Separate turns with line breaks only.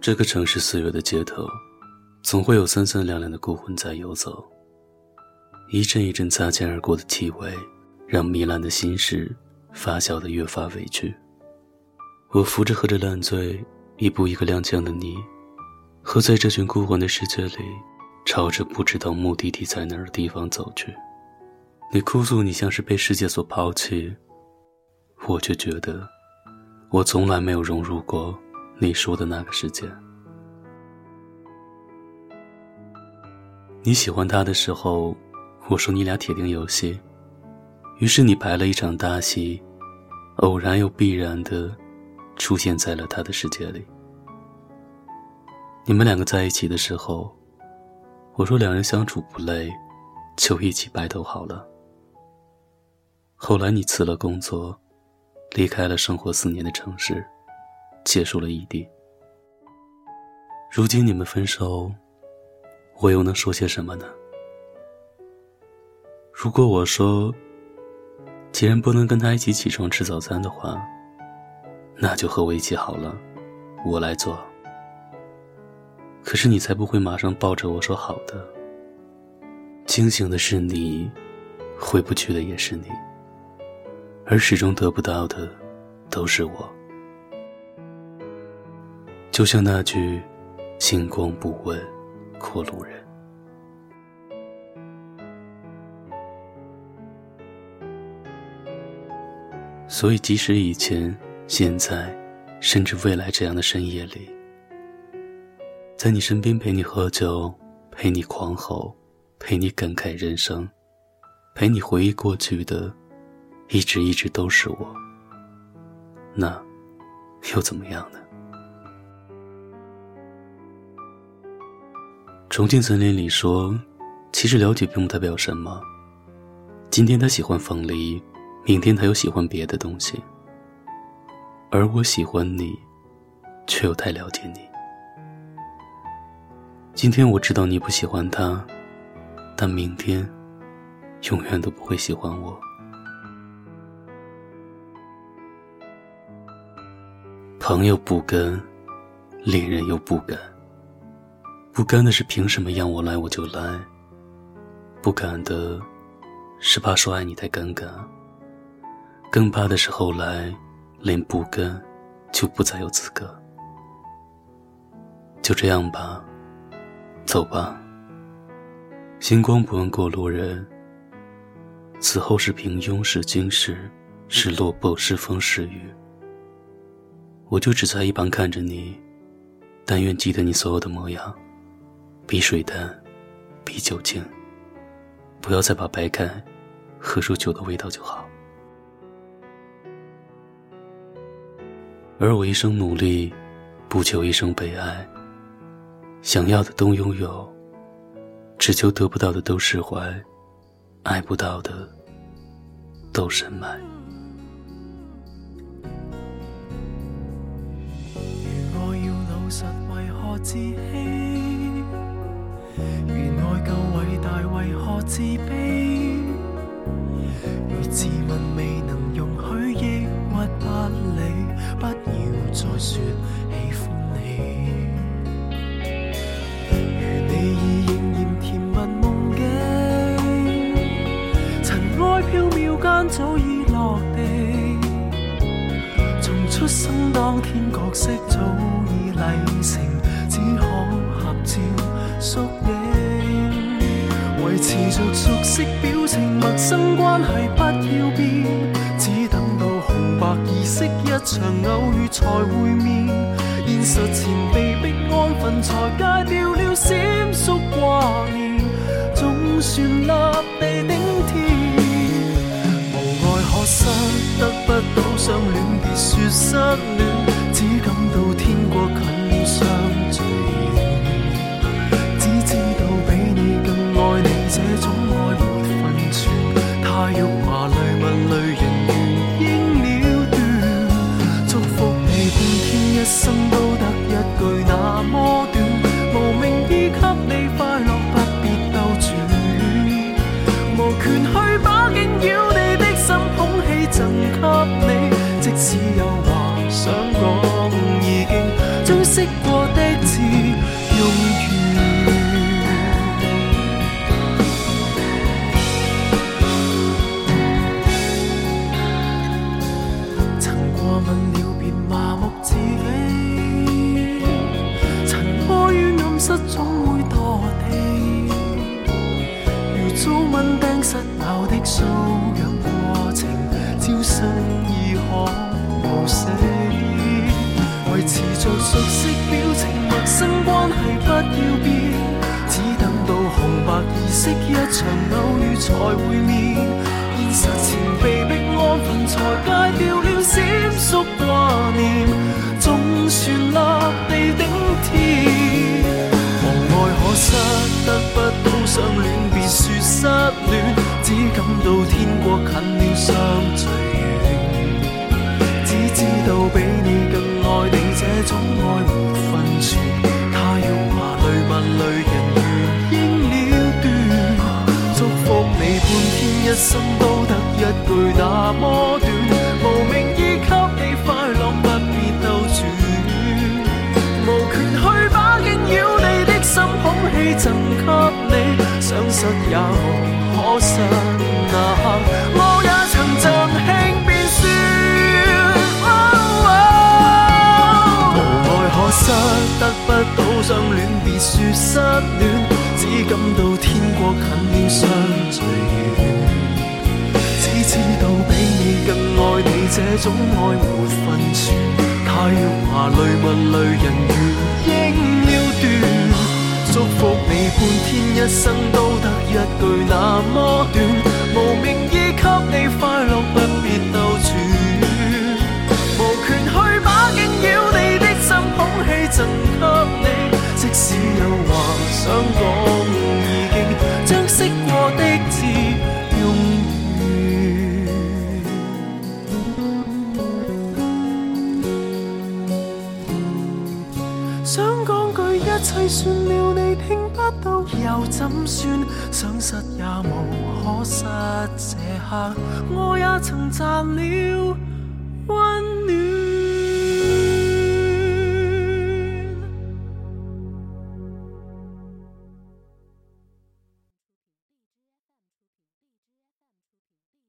这个城市四月的街头，总会有三三两两的孤魂在游走。一阵一阵擦肩而过的气味，让糜烂的心事发酵的越发委屈。我扶着喝着烂醉、一步一个踉跄的你，和在这群孤魂的世界里，朝着不知道目的地在哪儿的地方走去。你哭诉你像是被世界所抛弃，我却觉得，我从来没有融入过你说的那个世界。你喜欢他的时候，我说你俩铁定有戏，于是你排了一场大戏，偶然又必然的出现在了他的世界里。你们两个在一起的时候，我说两人相处不累，就一起白头好了。后来你辞了工作，离开了生活四年的城市，结束了异地。如今你们分手，我又能说些什么呢？如果我说，既然不能跟他一起起床吃早餐的话，那就和我一起好了，我来做。可是你才不会马上抱着我说好的。清醒的是你，回不去的也是你。而始终得不到的，都是我。就像那句“星光不问过路人”。所以，即使以前、现在，甚至未来这样的深夜里，在你身边陪你喝酒，陪你狂吼，陪你感慨人生，陪你回忆过去的。一直一直都是我，那又怎么样呢？重庆森林里说，其实了解并不代表什么。今天他喜欢凤梨，明天他又喜欢别的东西。而我喜欢你，却又太了解你。今天我知道你不喜欢他，但明天，永远都不会喜欢我。朋友不跟，恋人又不敢。不甘的是凭什么让我来我就来？不敢的，是怕说爱你太尴尬。更怕的是后来，连不跟，就不再有资格。就这样吧，走吧。星光不问过路人。此后是平庸，是惊世，是落魄，是风是雨。我就只在一旁看着你，但愿记得你所有的模样，比水淡，比酒精。不要再把白开，喝出酒的味道就好。而我一生努力，不求一生被爱。想要的都拥有，只求得不到的都释怀，爱不到的都深埋。
为何自欺，如爱够伟大，为何自卑？如自问未能容许抑郁不理，不要再说喜欢你。如你已仍然甜蜜梦境，尘埃飘渺间早已落地。从出生当天角色早礼成。只可合照缩影，维持着熟悉表情，陌生关系不要变，只等到红白仪式一场偶遇才会面。现实前被逼安分，才戒掉了闪烁挂念，总算立地顶天。无奈可失得不到相恋，别说失恋，失总会堕地如早蚊叮失咬的酥痒过程朝生已可无死维持着熟悉表情陌生关系不要变只等到红白仪式一场偶遇才会面。现实前被逼安分才戒掉了闪缩挂念近了相聚远只知道比你更爱你这种爱没分寸他用话累物累人原应了断祝福你半天一生都得一句那么短无名义给你快乐不必兜转无权去把惊扰你的心捧起赠给你想失也无失恋，只感到天国近了，相聚远。只。知道比你更爱你，这种爱没分寸。太要話淚問淚人缘应了断，祝福你半天一生都得一句那么短。想讲，已经，将识过的字用完。想讲句。一切算了，你听不到又怎算？想失也无可失，这刻我也曾赚了温暖。